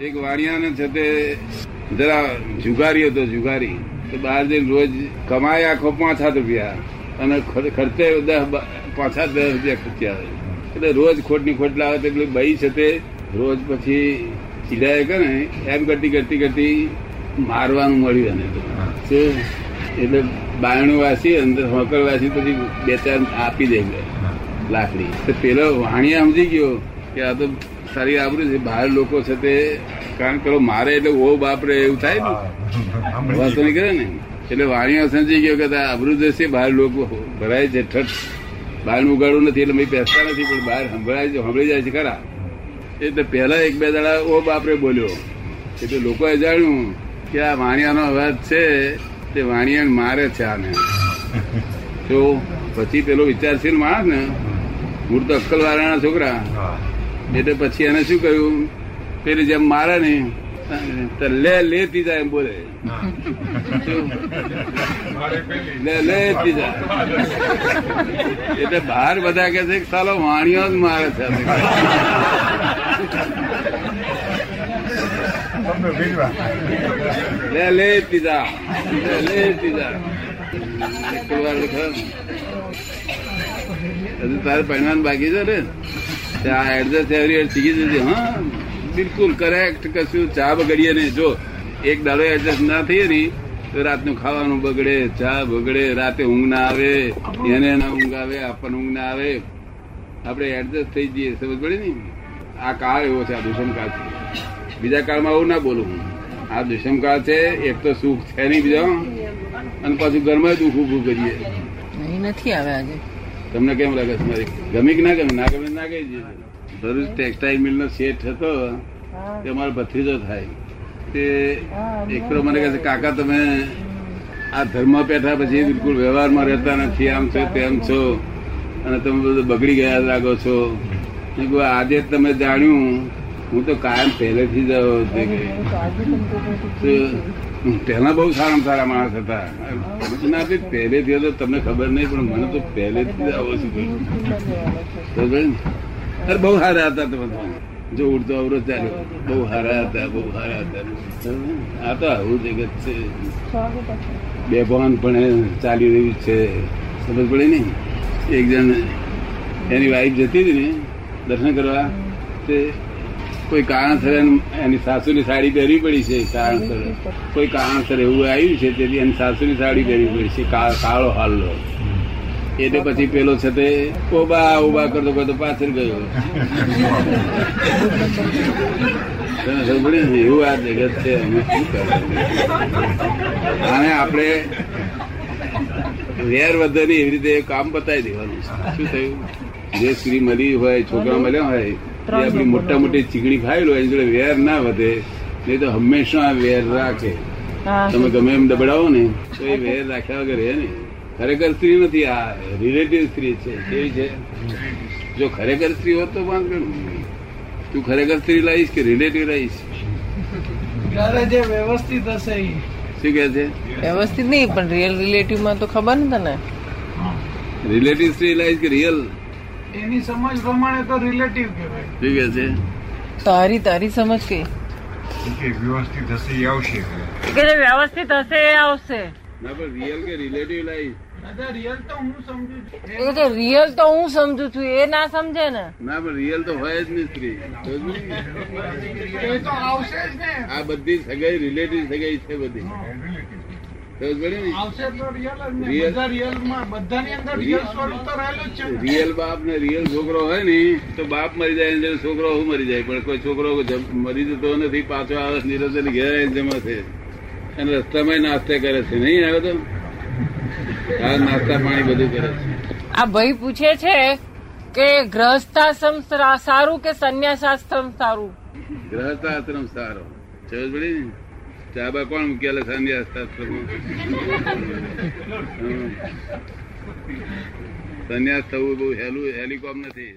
એક વાણિયાને છે તે જરા જુગારી હતો જુગારી. તો બહાર જઈને રોજ કમાય આખો પાંચ સાત રૂપિયા. અને ખર્ચે દસ પાંચ સાત દસ રૂપિયા ખર્ચ્યા હોય. એટલે રોજ ખોટની ખોટ લાવે તો પેલી બઈ છે તે રોજ પછી ચીડાય કરે ને એમ કરતી કરતી કરતી મારવાનું મળ્યું એને એટલે બાયણું વાસી અંદર હોકર વાસી પછી બે ચાર આપી દે લાકડી. પેલો વાણિયા સમજી ગયો કે આ તો સારી આબરૂ છે. બહાર લોકો છે તે કારણ કે પેલો મારે એટલે ઓ બાપરે એવું થાય ને. વાતો નહીં કરે ને. એટલે વાણિયા સમજી ગયો કે આબરૂ જશે બહાર લોકો ભરાય છે ઠઠ. બહાર ઉગાડું નથી એટલે બેસતા નથી પણ બહાર સંભળાય છે સાંભળી જાય છે ખરા. એટલે પહેલા એક બે દાડા ઓ બાપરે બોલ્યો. એટલે લોકોએ જાણ્યું કે આ વાણિયાનો અવાજ છે તે વાણિયા મારે છે આને. તો પછી પેલો વિચારશીલ માણસ ને મૂળ તો અક્કલ વાળાના છોકરા એટલે પછી એને શું કહ્યું પેલી જેમ મારે ને લે લે લેતી જાય એમ બોલે. લે લે લેતી જાય. એટલે બહાર બધા કે છે સાલો વાણિયો જ મારે છે. લે લેતી જા. લે લેતી જા. હજુ તારે પહેરવાનું બાકી છે ને? ત્યાં એડજસ્ટ એવરી શીખી દીધી હા, બિલકુલ કરેક્ટ કશું ચા બગડીએ નહીં. જો, એક દાડો એડજસ્ટ ના થઈએ ને, તો રાતનું ખાવાનું બગડે, ચા બગડે, રાતે ઊંઘ ના આવે, એને ના ઊંઘ આવે, આપણને ઊંઘ ના આવે. આપણે એડજસ્ટ થઈ જઈએ, સમજ પડે ને? આ કાળ એવો છે, આ દુષ્મકાળ છે. બીજા કાળમાં આવું ના બોલું હું. આ દુષ્મકાળ છે, એક તો સુખ છે નહીં, બીજા. અને પાછું ઘરમાં દુઃખ ઉભું કરીએ. નથી આવે આજે. તમને કેમ લાગે છે? મારી ગમી કે ના ગમે? ના ગમે ના ગઈ ભરૂચ ટેક્સટાઇલ મિલ નો શેઠ હતો. તે અમારો ભત્રીજો થાય. તે એકરો મને કહે છે કાકા તમે આ ધર્મ પેઠા પછી બિલકુલ વ્યવહારમાં રહેતા નથી. આમ છો તેમ છો. અને તમે બધું બગડી ગયા લાગો છો. આજે જ તમે જાણ્યું. હું તો કાયમ પહેલેથી જ પહેલા બહુ સારા સારા માણસ હતા. ના પહેલેથી હતો તમને ખબર નહીં, પણ મને તો પહેલેથી જ આવો છું. અરે બહુ સારા હતા તમે. જો ઉડતો અવરો ચાલ્યો. બહુ સારા હતા, બહુ સારા હતા? આ તો આવું જગત છે. બેભાન પણ ચાલી રહ્યું છે. સમજ પડે નહીં? એક જણ એની વાઈફ જતી હતી ને, દર્શન કરવા, તે કોઈ કારણસર એની સાસુની સાડી પહેરવી પડી છે કારણસર. કોઈ કારણસર એવું આવ્યું છે તેથી એની સાસુની સાડી પહેરવી પડી છે કાળો હાલો એટલે પછી પેલો છે તે ઓબા ઊભા કરતો કરતો પાછળ ગયો? એવું આ જગત છે અમે શું આને આપણે વેર વધે એવી રીતે કામ બતાવી દેવાનું શું થયું? જે સ્ત્રી મળી હોય છોકરા મળ્યા હોય આપણી મોટા મોટી ચીકણી ખાઈ લો એની જોડે વેર ના વધે નહીં તો હંમેશા વેર રાખે. તમે ગમે એમ દબડાવો ને તો એ વેર રાખ્યા વગર રહે ને. ખરેખર સ્ત્રી નથી આ રિલેટિવ સ્ત્રી છે કેવી છે? જો ખરેખર સ્ત્રી હોત તો વાંધો તું ખરેખર સ્ત્રી લાવીશ કે રિલેટિવ લાવીશ? જે વ્યવસ્થિત હશે શું કે છે? વ્યવસ્થિત નહીં પણ રિયલ રિલેટિવમાં તો ખબર ને તને? રિલેટિવ સ્ત્રી લાવીશ કે રિયલ એની સમજ પ્રમાણે તો રિલેટિવ કહેવાય. શું કે છે? તારી તારી સમજ કઈ કે વ્યવસ્થિત હશે એ આવશે. કે જે વ્યવસ્થિત હશે એ આવશે. ના પણ રિયલ કે રિલેટિવ લાઈફ રિયલ તો હું સમજુ છું. એ તો રિયલ તો હું સમજુ છું એ ના સમજે ને. ના પણ રિયલ તો હોય જ નહીં સ્ત્રી. એ તો આવશે જ ને. આ બધી સગાઈ રિલેટિવ સગાઈ છે બધી સમજ પડી ને આવશે તો રિયલ બાપ ને રિયલ છોકરો હોય ને તો બાપ મરી જાય છોકરો હું મરી જાય. પણ કોઈ છોકરો મરી જતો નથી પાછો આવે છે, નિરંતર ઘેર જમા છે અને રસ્તામાં નાસ્તા કરે છે. નહીં આવે તો? હા નાસ્તા પાણી બધું કરે છે. આ ભાઈ પૂછે છે કે ગ્રહસ્થાશ્રમ સારું કે સંન્યાસાશ્રમ સારું? ગ્રહસ્થાશ્રમ સારો. સમજ પડી ને? ચાબા કોણ મૂકેલા સંન્યાસ શાસ્ત્રમાં. સંન્યાસ થવું બહુ હેલું હેલિકોમ નથી.